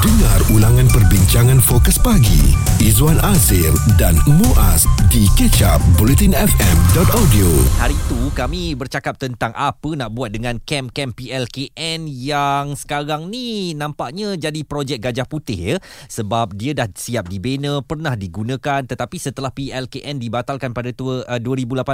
Dengar ulangan perbincangan fokus pagi Izwan Azir dan Muaz di kecap bulletinfm.audio Hari itu kami bercakap tentang apa nak buat dengan kem-kem PLKN yang sekarang ni nampaknya jadi projek gajah putih ya sebab dia dah siap dibina, pernah digunakan tetapi setelah PLKN dibatalkan pada tu, uh, 2018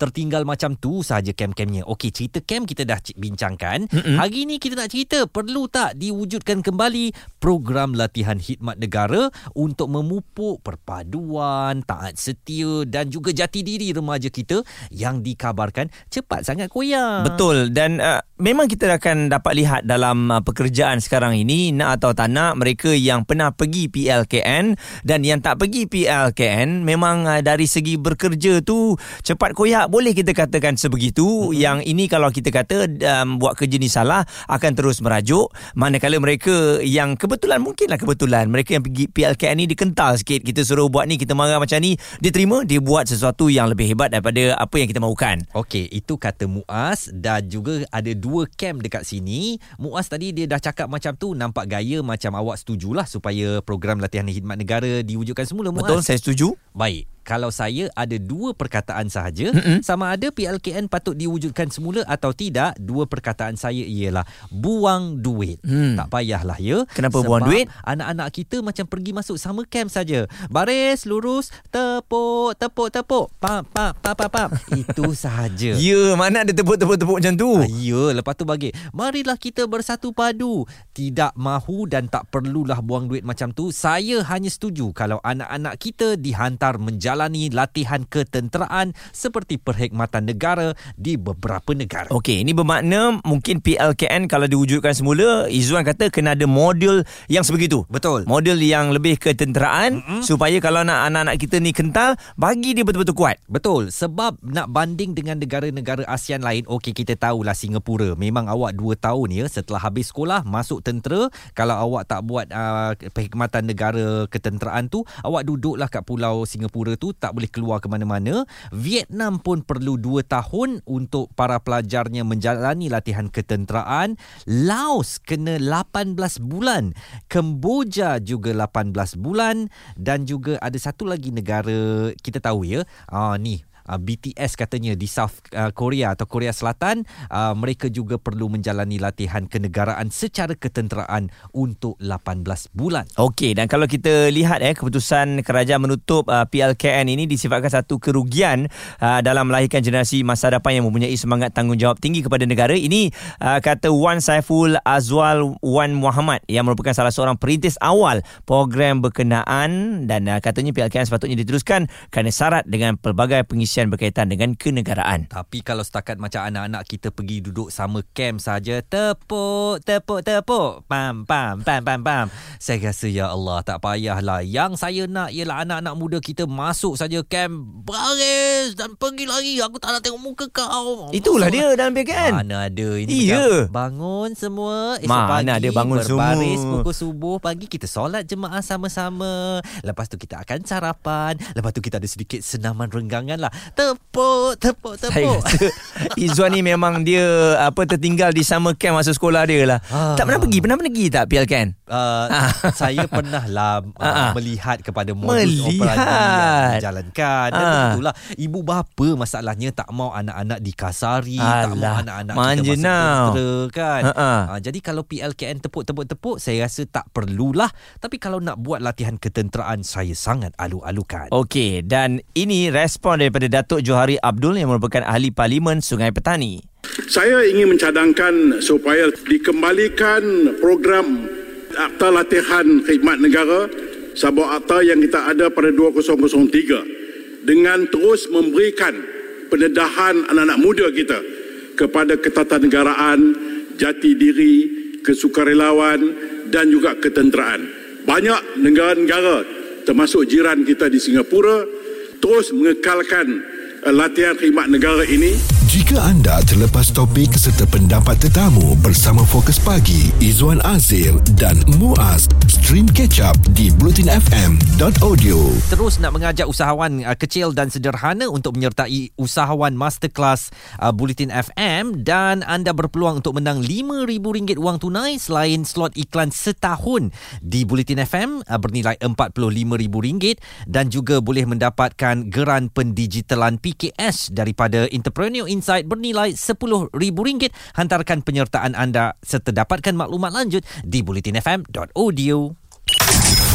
tertinggal macam tu saja kem-kemnya. Okey, cerita kem kita dah bincangkan. Mm-hmm. Hari ni kita nak cerita perlu tak diwujudkan kembali program latihan khidmat negara untuk memupuk perpaduan, taat setia dan juga jati diri remaja kita yang dikabarkan cepat sangat koyak. Betul dan uh, memang kita akan dapat lihat dalam uh, pekerjaan sekarang ini nak atau tak nak mereka yang pernah pergi PLKN dan yang tak pergi PLKN memang uh, dari segi bekerja tu cepat koyak boleh kita katakan sebegitu mm-hmm. yang ini kalau kita kata um, buat kerja ni salah akan terus merajuk manakala mereka yang kebetulan mungkinlah kebetulan mereka yang pergi PLKN ni dikental sikit. Kita suruh buat ni kita marah macam ni dia terima dia buat sesuatu yang lebih hebat daripada apa yang kita mahukan. Okey, itu kata Muaz. Dan juga ada dua camp dekat sini. Muaz tadi dia dah cakap macam tu, nampak gaya macam awak setujulah supaya program latihan khidmat negara diwujudkan semula Muaz. betul saya setuju. Baik, kalau saya ada dua perkataan sahaja, mm-hmm. sama ada PLKN patut diwujudkan semula atau tidak, dua perkataan saya ialah buang duit. Hmm. Tak payahlah ya. Kenapa Sebab buang duit? Anak-anak kita macam pergi masuk summer camp saja. Baris, lurus, tepuk, tepuk, tepuk. Pam, pam, pam, pam, pam. Itu sahaja. Ya, mana ada tepuk-tepuk-tepuk macam tu? Ah, ya, lepas tu bagi. Marilah kita bersatu padu. Tidak mahu dan tak perlulah buang duit macam tu. Saya hanya setuju kalau anak-anak kita dihantar menjalani latihan ketenteraan seperti perkhidmatan negara di beberapa negara. Okey, ini bermakna mungkin PLKN kalau diwujudkan semula, Izzuan kata kena ada modul yang sebegitu. Betul. Modul yang lebih ketenteraan mm-hmm. supaya kalau nak anak-anak kita ni kental, bagi dia betul-betul kuat. Betul sebab nak banding dengan negara-negara ASEAN lain okey kita tahulah Singapura memang awak 2 tahun ya setelah habis sekolah masuk tentera kalau awak tak buat uh, perkhidmatan negara ketenteraan tu awak duduklah kat pulau Singapura tu tak boleh keluar ke mana-mana. Vietnam pun perlu 2 tahun untuk para pelajarnya menjalani latihan ketenteraan. Laos kena 18 bulan. Kemboja juga 18 bulan. Dan juga ada satu lagi negara kita tahu ya. Ah ni uh, BTS katanya di South uh, Korea atau Korea Selatan uh, mereka juga perlu menjalani latihan kenegaraan secara ketenteraan untuk 18 bulan. Okey, dan kalau kita lihat eh keputusan kerajaan menutup uh, PLKN ini disifatkan satu kerugian uh, dalam melahirkan generasi masa depan yang mempunyai semangat tanggungjawab tinggi kepada negara. Ini uh, kata Wan Saiful Azwal Wan Muhammad yang merupakan salah seorang perintis awal program berkenaan dan uh, katanya PLKN sepatutnya diteruskan kerana syarat dengan pelbagai pengisian berkaitan dengan kenegaraan. Tapi kalau setakat macam anak-anak kita pergi duduk sama camp saja tepuk tepuk tepuk. Pam pam pam pam pam. Saya rasa ya Allah tak payahlah. Yang saya nak ialah anak-anak muda kita masuk saja camp baris dan pergi lagi aku tak nak tengok muka kau. Itulah dia dalam PLKN. Mana ada ini Iya. bangun semua. Esok Mana pagi ada bangun berbaris semua. pukul subuh. Pagi kita solat jemaah sama-sama. Lepas tu kita akan sarapan. Lepas tu kita ada sedikit senaman renggangan lah tepuk tepuk Saya tepuk rasa Izzuan ni memang dia apa tertinggal di summer camp masa sekolah dia lah. Ah. Tak pernah pergi, pernah pergi tak PLKN? Uh, saya pernah lah uh, Ah, ah. melihat kepada modus Melihat. operandi yang dijalankan dan Ah. begitulah ibu bapa masalahnya tak mau anak-anak dikasari tak mau Alah, anak-anak manja kita masuk tentera kan ha. uh, jadi kalau PLKN tepuk-tepuk-tepuk saya rasa tak perlulah tapi kalau nak buat latihan ketenteraan saya sangat alu-alukan Okey, dan ini respon daripada Datuk Johari Abdul yang merupakan ahli parlimen Sungai Petani. Saya ingin mencadangkan supaya dikembalikan program Akta Latihan Khidmat Negara sebuah akta yang kita ada pada 2003 dengan terus memberikan pendedahan anak-anak muda kita kepada ketatanegaraan, jati diri, kesukarelawan dan juga ketenteraan. Banyak negara-negara termasuk jiran kita di Singapura terus mengekalkan eh, latihan khidmat negara ini Jika anda terlepas topik serta pendapat tetamu bersama Fokus Pagi, Izwan Azir dan Muaz, stream catch up di blutinfm.audio. Terus nak mengajak usahawan uh, kecil dan sederhana untuk menyertai usahawan masterclass uh, Bulletin FM dan anda berpeluang untuk menang RM5,000 wang tunai selain slot iklan setahun di Bulletin FM uh, bernilai RM45,000 dan juga boleh mendapatkan geran pendigitalan PKS daripada Entrepreneur Insight bernilai RM10,000. Hantarkan penyertaan anda serta dapatkan maklumat lanjut di bulletinfm.audio.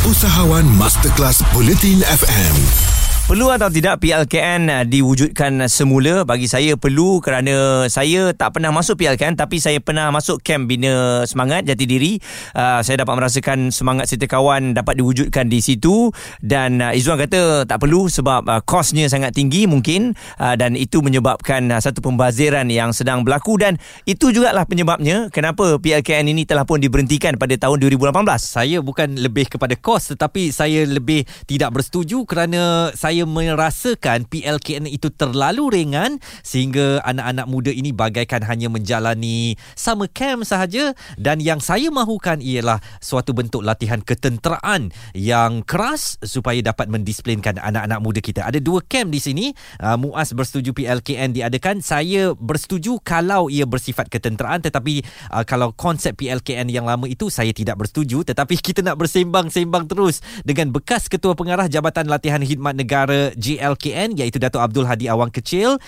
Usahawan Masterclass Bulletin FM. Perlu atau tidak PLKN uh, diwujudkan semula? Bagi saya perlu kerana saya tak pernah masuk PLKN tapi saya pernah masuk camp bina semangat jati diri. Uh, saya dapat merasakan semangat serta kawan dapat diwujudkan di situ. Dan uh, Izzuan kata tak perlu sebab uh, kosnya sangat tinggi mungkin. Uh, dan itu menyebabkan uh, satu pembaziran yang sedang berlaku. Dan itu jugalah penyebabnya kenapa PLKN ini telah pun diberhentikan pada tahun 2018 Saya bukan lebih kepada kos tetapi saya lebih tidak bersetuju kerana saya merasakan PLKN itu terlalu ringan sehingga anak-anak muda ini bagaikan hanya menjalani summer camp sahaja dan yang saya mahukan ialah suatu bentuk latihan ketenteraan yang keras supaya dapat mendisiplinkan anak-anak muda kita. Ada dua camp di sini. Uh, Muaz bersetuju PLKN diadakan. Saya bersetuju kalau ia bersifat ketenteraan tetapi uh, kalau konsep PLKN yang lama itu saya tidak bersetuju tetapi kita nak bersembang-sembang terus dengan bekas Ketua Pengarah Jabatan Latihan Khidmat Negara GLKN iaitu Datuk Abdul Hadi Awang Kecil.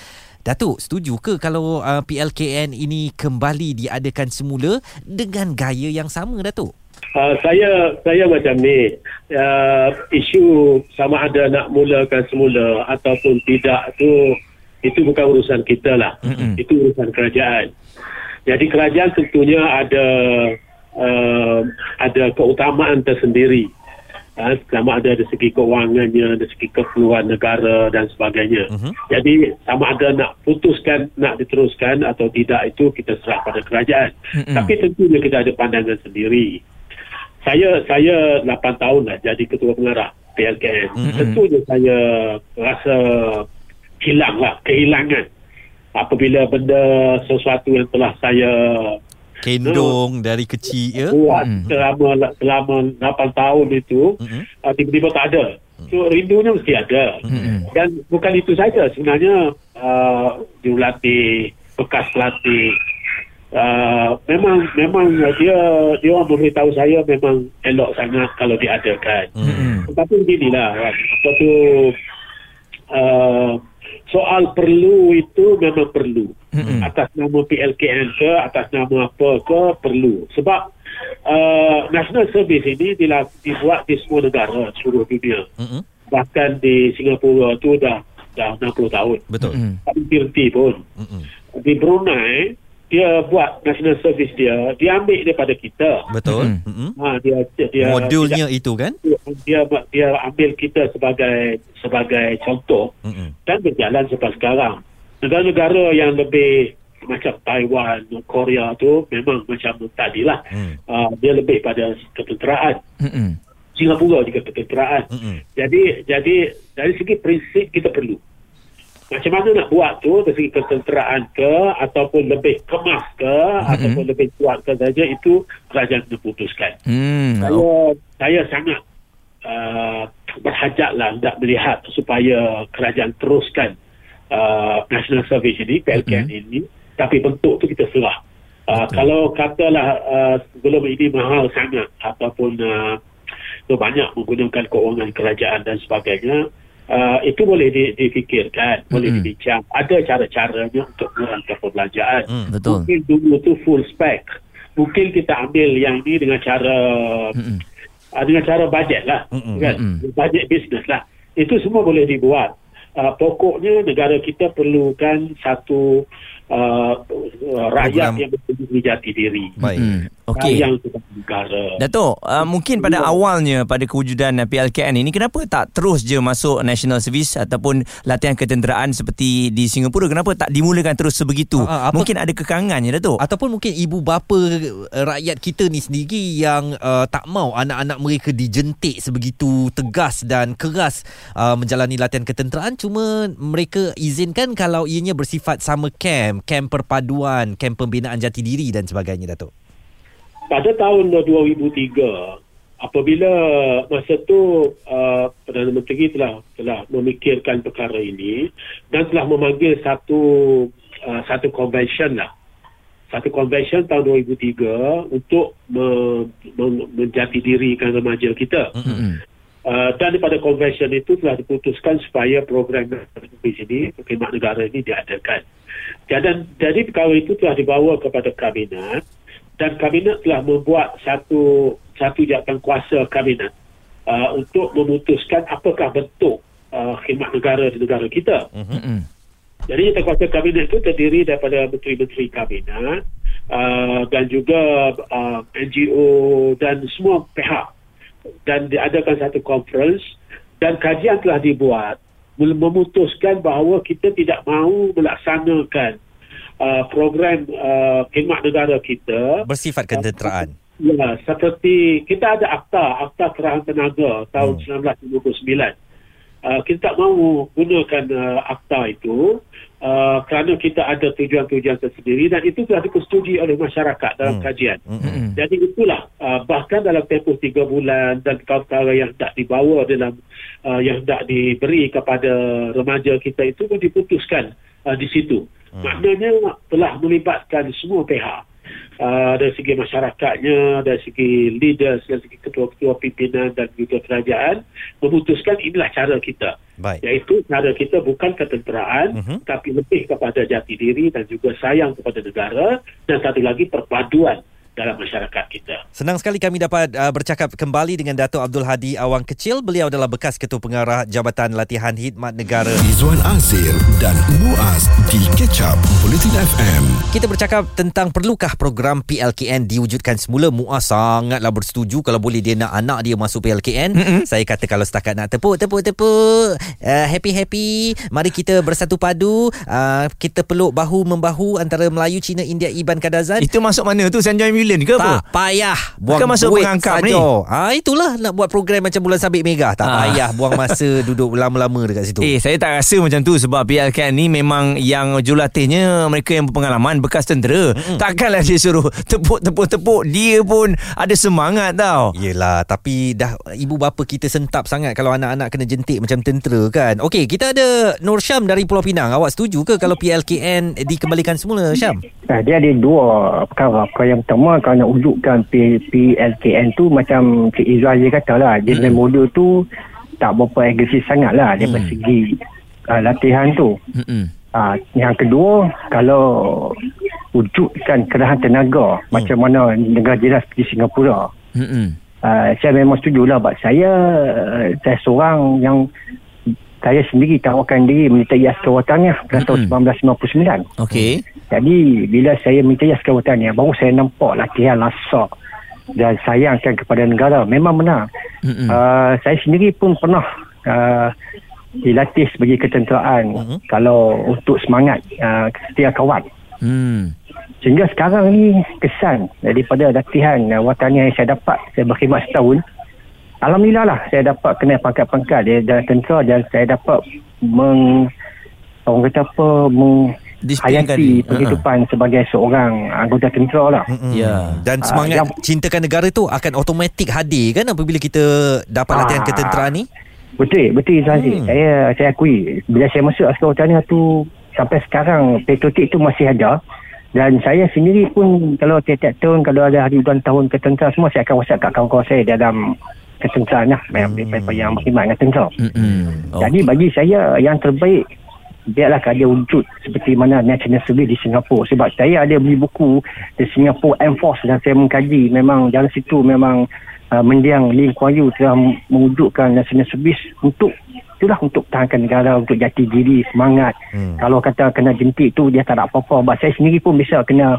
Datuk, setuju ke kalau uh, PLKN ini kembali diadakan semula dengan gaya yang sama, Datuk? Uh, saya saya macam ni uh, isu sama ada nak mulakan semula ataupun tidak tu itu bukan urusan kita lah Mm-mm. itu urusan kerajaan jadi kerajaan tentunya ada uh, ada keutamaan tersendiri uh, sama ada dari segi keuangannya dari segi keperluan negara dan sebagainya Mhm. jadi sama ada nak putuskan nak diteruskan atau tidak itu kita serah pada kerajaan Mm-mm. tapi tentunya kita ada pandangan sendiri saya saya 8 tahun lah jadi ketua pengarah PLKN. Mm-mm. Tentunya saya rasa hilang lah, kehilangan apabila benda sesuatu yang telah saya Kendong dari kecil ya. buat Mm. selama selama 8 tahun itu Mhm. uh, tiba-tiba tak ada. So rindunya mesti ada. Mm-mm. Dan bukan itu saja sebenarnya uh, jurulatih, bekas pelatih Uh, memang memang dia dia orang memberitahu saya memang elok sangat kalau diadakan. Mm-mm. Tetapi beginilah kan. Apa tu uh, soal perlu itu memang perlu. Mm-mm. Atas nama PLKN ke, atas nama apa ke perlu. Sebab uh, national service ini dila- dibuat di semua negara seluruh dunia. Mhm. Bahkan di Singapura tu dah dah 60 tahun. Betul. Mm-mm. Tak berhenti pun. Mhm. Di Brunei dia buat national service dia, dia ambil daripada kita. Betul. Mhm. Mhm. Ha, dia dia Modulnya itu kan? dia, dia dia ambil kita sebagai sebagai contoh Mhm. dan berjalan sampai sekarang. Negara-negara yang lebih macam Taiwan, Korea tu memang macam tadilah. Hmm. Uh, dia lebih pada ketenteraan. Mm-mm. Singapura juga ketenteraan. Mhm. Jadi jadi dari segi prinsip kita perlu. Macam mana nak buat tu dari segi ketenteraan ke ataupun lebih kemas ke Mhm. ataupun lebih kuat ke saja itu kerajaan memutuskan. Hmm. Saya saya sangat uh, berhajatlah nak melihat supaya kerajaan teruskan uh, national service ini PLKN Mhm. ini tapi bentuk tu kita serah. Uh, kalau katalah uh, sebelum ini mahal sangat ataupun uh, banyak menggunakan keuangan kerajaan dan sebagainya uh, itu boleh di, difikirkan, boleh Mhm. dibincang. Ada cara-caranya untuk merangsang perbelanjaan. Hmm. Betul. Mungkin dulu tu full spec. Mungkin kita ambil yang ni dengan cara Mm-mm. uh, dengan cara bajet lah. Mm-mm. Kan? Mm-mm. Bajet bisnes lah. Itu semua boleh dibuat. Uh, pokoknya negara kita perlukan satu uh, uh, rakyat Program. yang mempunyai jati diri. Baik. Mm. Okey. Yang sebagai negara. Datuk, uh, mungkin pada awalnya pada kewujudan uh, PLKN ini kenapa tak terus je masuk national service ataupun latihan ketenteraan seperti di Singapura kenapa tak dimulakan terus sebegitu? Ah, ah, apa- mungkin ada kekangannya Datuk. Ataupun mungkin ibu bapa uh, rakyat kita ni sendiri yang uh, tak mau anak-anak mereka dijentik sebegitu tegas dan keras uh, menjalani latihan ketenteraan cuma mereka izinkan kalau ianya bersifat sama camp, camp perpaduan, camp pembinaan jati diri dan sebagainya Datuk. Pada tahun 2003 apabila masa tu uh, Perdana Menteri telah telah memikirkan perkara ini dan telah memanggil satu uh, satu convention lah satu convention tahun 2003 untuk me, me, menjati dirikan remaja kita. Mm-hmm. Uh, dan daripada convention itu telah diputuskan supaya program di sini, perkhidmat negara ini diadakan. Dan, jadi perkara itu telah dibawa kepada kabinet dan kabinet telah membuat satu satu jawatan kuasa kabinet uh, untuk memutuskan apakah bentuk uh, khidmat negara di negara kita. Mm-hmm. Jadi jawatan kuasa kabinet itu terdiri daripada menteri-menteri kabinet uh, dan juga uh, NGO dan semua pihak dan diadakan satu conference dan kajian telah dibuat memutuskan bahawa kita tidak mahu melaksanakan uh, program uh, khidmat negara kita bersifat ketenteraan. Ya, seperti kita ada akta, akta kerahan tenaga tahun hmm. 1959. Uh, kita tak mahu gunakan uh, akta itu uh, kerana kita ada tujuan-tujuan tersendiri dan itu telah dipersetujui oleh masyarakat dalam hmm. kajian. Hmm. hmm. Jadi itulah uh, bahkan dalam tempoh tiga bulan dan perkara yang tak dibawa dalam uh, yang tak diberi kepada remaja kita itu pun diputuskan uh, di situ. Hmm. Maknanya telah melibatkan semua pihak uh, dari segi masyarakatnya, dari segi leaders, dari segi ketua-ketua pimpinan dan juga kerajaan memutuskan inilah cara kita. Baik. Iaitu cara kita bukan ketenteraan uh-huh. tapi lebih kepada jati diri dan juga sayang kepada negara dan satu lagi perpaduan dalam masyarakat kita. Senang sekali kami dapat uh, bercakap kembali dengan Datuk Abdul Hadi Awang Kecil. Beliau adalah bekas Ketua Pengarah Jabatan Latihan Hidmat Negara. Izwan Azir dan Muaz di Ketchup Politin FM. Kita bercakap tentang perlukah program PLKN diwujudkan semula. Muaz sangatlah bersetuju kalau boleh dia nak anak dia masuk PLKN. Mm-hmm. Saya kata kalau setakat nak tepuk, tepuk, tepuk. Uh, happy, happy. Mari kita bersatu padu. Uh, kita peluk bahu-membahu antara Melayu, Cina, India, Iban, Kadazan. Itu masuk mana tu Sanjay million ke apa? Tak payah buang Bukan masuk duit pengangkap ni. Ha, itulah nak buat program macam Bulan Sabit Mega. Tak ha. payah buang masa duduk lama-lama dekat situ. Eh, saya tak rasa macam tu sebab PLKN ni memang yang jurulatihnya mereka yang berpengalaman bekas tentera. Mm-mm. Takkanlah dia suruh tepuk-tepuk-tepuk. Dia pun ada semangat tau. Yelah, tapi dah ibu bapa kita sentap sangat kalau anak-anak kena jentik macam tentera kan. Okey, kita ada Nur Syam dari Pulau Pinang. Awak setuju ke kalau PLKN dikembalikan semula, Syam? Nah, dia ada dua perkara. Perkara yang pertama, kalau nak wujudkan PLKN tu macam Cik Izzuan dia kata lah dia hmm. modul tu tak berapa agresif sangat lah dia hmm. segi uh, latihan tu hmm. uh, yang kedua kalau wujudkan kerahan tenaga hmm. macam mana negara jelas seperti Singapura hmm. uh, saya memang setuju lah sebab saya uh, saya seorang yang saya sendiri tawarkan diri menyertai askar wataniah pada tahun 1959. Okey. Jadi bila saya menyertai askar wataniah baru saya nampak latihan lasak dan sayangkan kepada negara. Memang benar. Uh, saya sendiri pun pernah uh, dilatih sebagai ketenteraan uh-huh. kalau untuk semangat uh, setia kawan. Hmm. Sehingga sekarang ni kesan daripada latihan uh, wataniah yang saya dapat saya berkhidmat setahun Alhamdulillah lah saya dapat kenal pangkat-pangkat dia dan tentera dan saya dapat meng orang kata apa meng hayati kehidupan uh-huh. sebagai seorang anggota tentera lah. Mm-hmm. Ya. Dan ah, semangat uh, yang, cintakan negara tu akan automatik hadir kan apabila kita dapat latihan uh, ketenteraan ni? Betul, betul Zazi. Hmm. Saya saya akui bila saya masuk askar utama tu sampai sekarang patriotik tu masih ada. Dan saya sendiri pun kalau tiap-tiap tahun kalau ada hari ulang tahun ketentera semua saya akan whatsapp kat kawan-kawan saya dalam ketenteraan lah hmm. yang, yang berkhidmat dengan tentera hmm. okay. jadi bagi saya yang terbaik biarlah dia wujud seperti mana National Service di Singapura. Sebab saya ada beli buku di Singapore Air Force dan saya mengkaji. Memang dalam situ memang uh, mendiang Lee Kuan Yew telah mewujudkan National Service untuk itulah untuk pertahankan negara untuk jati diri semangat. Hmm. kalau kata kena jentik tu dia tak ada apa-apa. Sebab saya sendiri pun bisa kena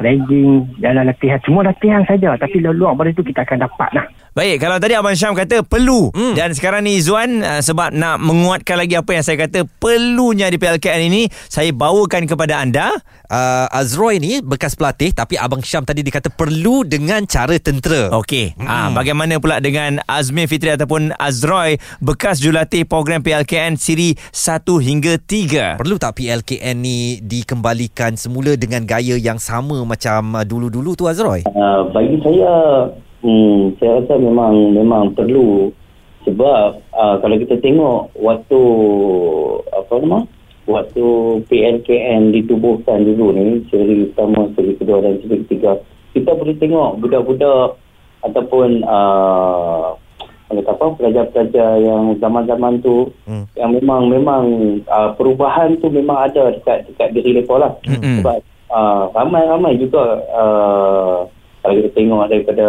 ragging dalam latihan. Semua latihan saja. Tapi luar pada itu kita akan dapat lah Baik, kalau tadi Abang Syam kata perlu hmm. dan sekarang ni Izzuan uh, sebab nak menguatkan lagi apa yang saya kata perlunya di PLKN ini, saya bawakan kepada anda Uh, Azroy ni bekas pelatih tapi Abang Syam tadi dikata perlu dengan cara tentera. Okey. Hmm. Ha, bagaimana pula dengan Azmi Fitri ataupun Azroy bekas jurulatih program PLKN siri 1 hingga 3? Perlu tak PLKN ni dikembalikan semula dengan gaya yang sama macam uh, dulu-dulu tu Azroy? Uh, bagi saya hmm, saya rasa memang memang perlu sebab uh, kalau kita tengok waktu apa nama waktu PNKN ditubuhkan dulu ni seri pertama, seri kedua dan seri ketiga kita boleh tengok budak-budak ataupun uh, apa pelajar-pelajar yang zaman-zaman tu hmm. yang memang memang uh, perubahan tu memang ada dekat dekat diri mereka lah hmm. sebab uh, ramai-ramai juga uh, kalau kita tengok daripada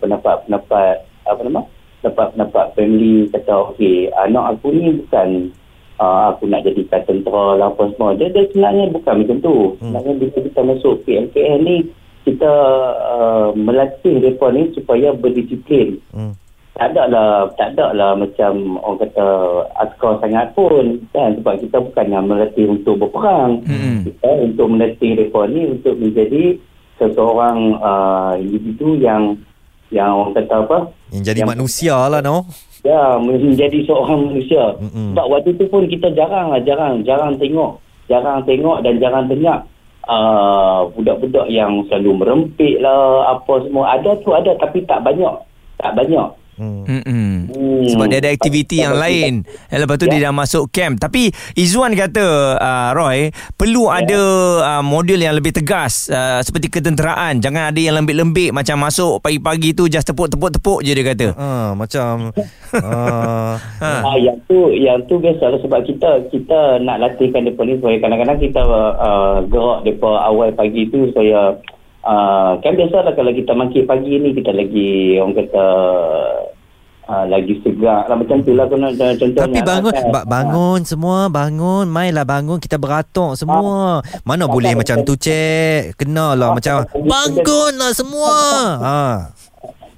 pendapat-pendapat apa nama pendapat-pendapat family kata okey anak aku ni bukan uh, aku nak jadi tentera lah apa semua. Dia, dia sebenarnya bukan macam tu. Hmm. Sebenarnya bila kita masuk PMKN ni, kita uh, melatih mereka ni supaya berdisiplin. Hmm. Tak ada lah, tak ada lah macam orang kata askar sangat pun. Kan? Sebab kita bukan yang melatih untuk berperang. Hmm. Kita untuk melatih mereka ni untuk menjadi seseorang uh, individu yang yang orang kata apa? Yang jadi yang manusia lah, no? Ya, menjadi seorang manusia. Mm-hmm. Sebab waktu tu pun kita jarang lah, jarang, jarang tengok. Jarang tengok dan jarang dengar uh, budak-budak yang selalu merempik lah, apa semua. Ada tu ada tapi tak banyak. Tak banyak. Hmm. Hmm. Sebab dia ada aktiviti yang lain. Ya. Lepas tu ya. dia dah masuk camp. Tapi Izzuan kata uh, Roy perlu ya. ada uh, model yang lebih tegas uh, seperti ketenteraan. Jangan ada yang lembik-lembik macam masuk pagi-pagi tu just tepuk-tepuk-tepuk je dia kata. Uh, macam uh, uh. yang tu yang tu biasalah sebab kita kita nak latihkan depa ni supaya kadang-kadang kita uh, gerak depa awal pagi tu supaya uh, kan biasalah kalau kita mangkit pagi ni kita lagi orang kata uh, lagi segar lah macam tu lah contohnya tapi bangun kan. ba- bangun semua bangun mainlah bangun kita beratok semua ha. mana ha. boleh ha. macam tu cek kena lah ha. macam bangunlah semua ha.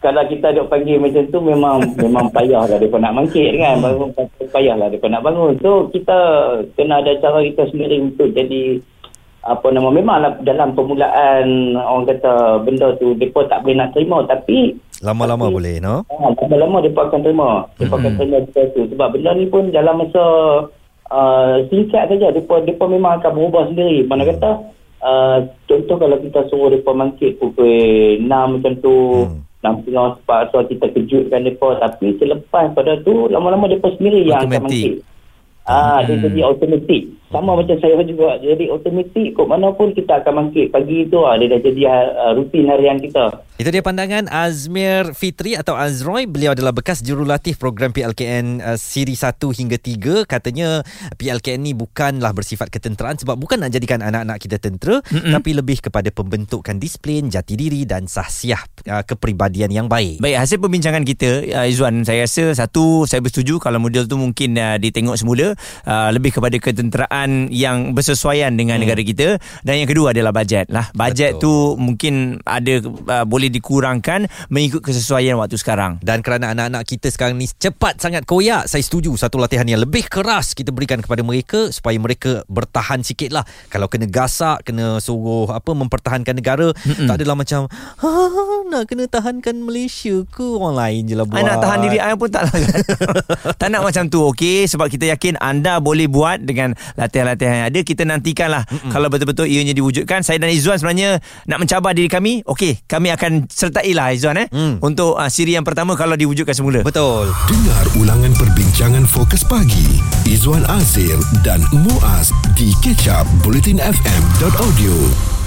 kalau kita duk panggil macam tu memang memang payah lah mereka nak mangkit kan bangun payah lah mereka nak bangun so kita kena ada cara kita sendiri untuk jadi apa nama memanglah dalam permulaan orang kata benda tu depa tak boleh nak terima tapi lama-lama tapi, boleh no ha, lama-lama depa akan terima depa hmm. akan terima benda tu sebab benda ni pun dalam masa uh, singkat saja depa depa memang akan berubah sendiri mana hmm. kata uh, contoh kalau kita suruh depa mangkit pukul 6 macam tu hmm. Enam setengah sepat so kita kejutkan mereka tapi selepas pada tu lama-lama mereka sendiri yang akan mangkit Ah, hmm. dia jadi automatik. Sama macam saya juga. Jadi automatik kok mana pun kita akan bangkit. Pagi itu ah, dia dah jadi uh, rutin harian kita. Itu dia pandangan Azmir Fitri atau Azroy. Beliau adalah bekas jurulatih program PLKN uh, siri 1 hingga 3. Katanya PLKN ni bukanlah bersifat ketenteraan sebab bukan nak jadikan anak-anak kita tentera. Mm-mm. Tapi lebih kepada pembentukan disiplin, jati diri dan sahsiah uh, kepribadian yang baik. Baik, hasil perbincangan kita, uh, Izzuan, saya rasa satu, saya bersetuju kalau model tu mungkin uh, ditengok semula uh, lebih kepada ketenteraan yang bersesuaian dengan hmm. negara kita. Dan yang kedua adalah bajet lah. Bajet Betul. tu mungkin ada uh, boleh dikurangkan mengikut kesesuaian waktu sekarang. Dan kerana anak-anak kita sekarang ni cepat sangat koyak saya setuju satu latihan yang lebih keras kita berikan kepada mereka supaya mereka bertahan sikit lah. Kalau kena gasak kena suruh apa mempertahankan negara Mm-mm. tak adalah macam nak kena tahankan Malaysia ke? Orang lain je lah buat. nak tahan diri saya pun tak lah. Tak nak macam tu okey? Sebab kita yakin anda boleh buat dengan latihan-latihan yang ada kita nantikanlah. Mm-mm. kalau betul-betul ianya diwujudkan saya dan Izzuan sebenarnya nak mencabar diri kami okey kami akan sertailah Izzuan eh mm. untuk uh, siri yang pertama kalau diwujudkan semula. Betul. Dengar ulangan perbincangan fokus pagi. Izzuan Azir dan Muaz di kecap bulletinfm.audio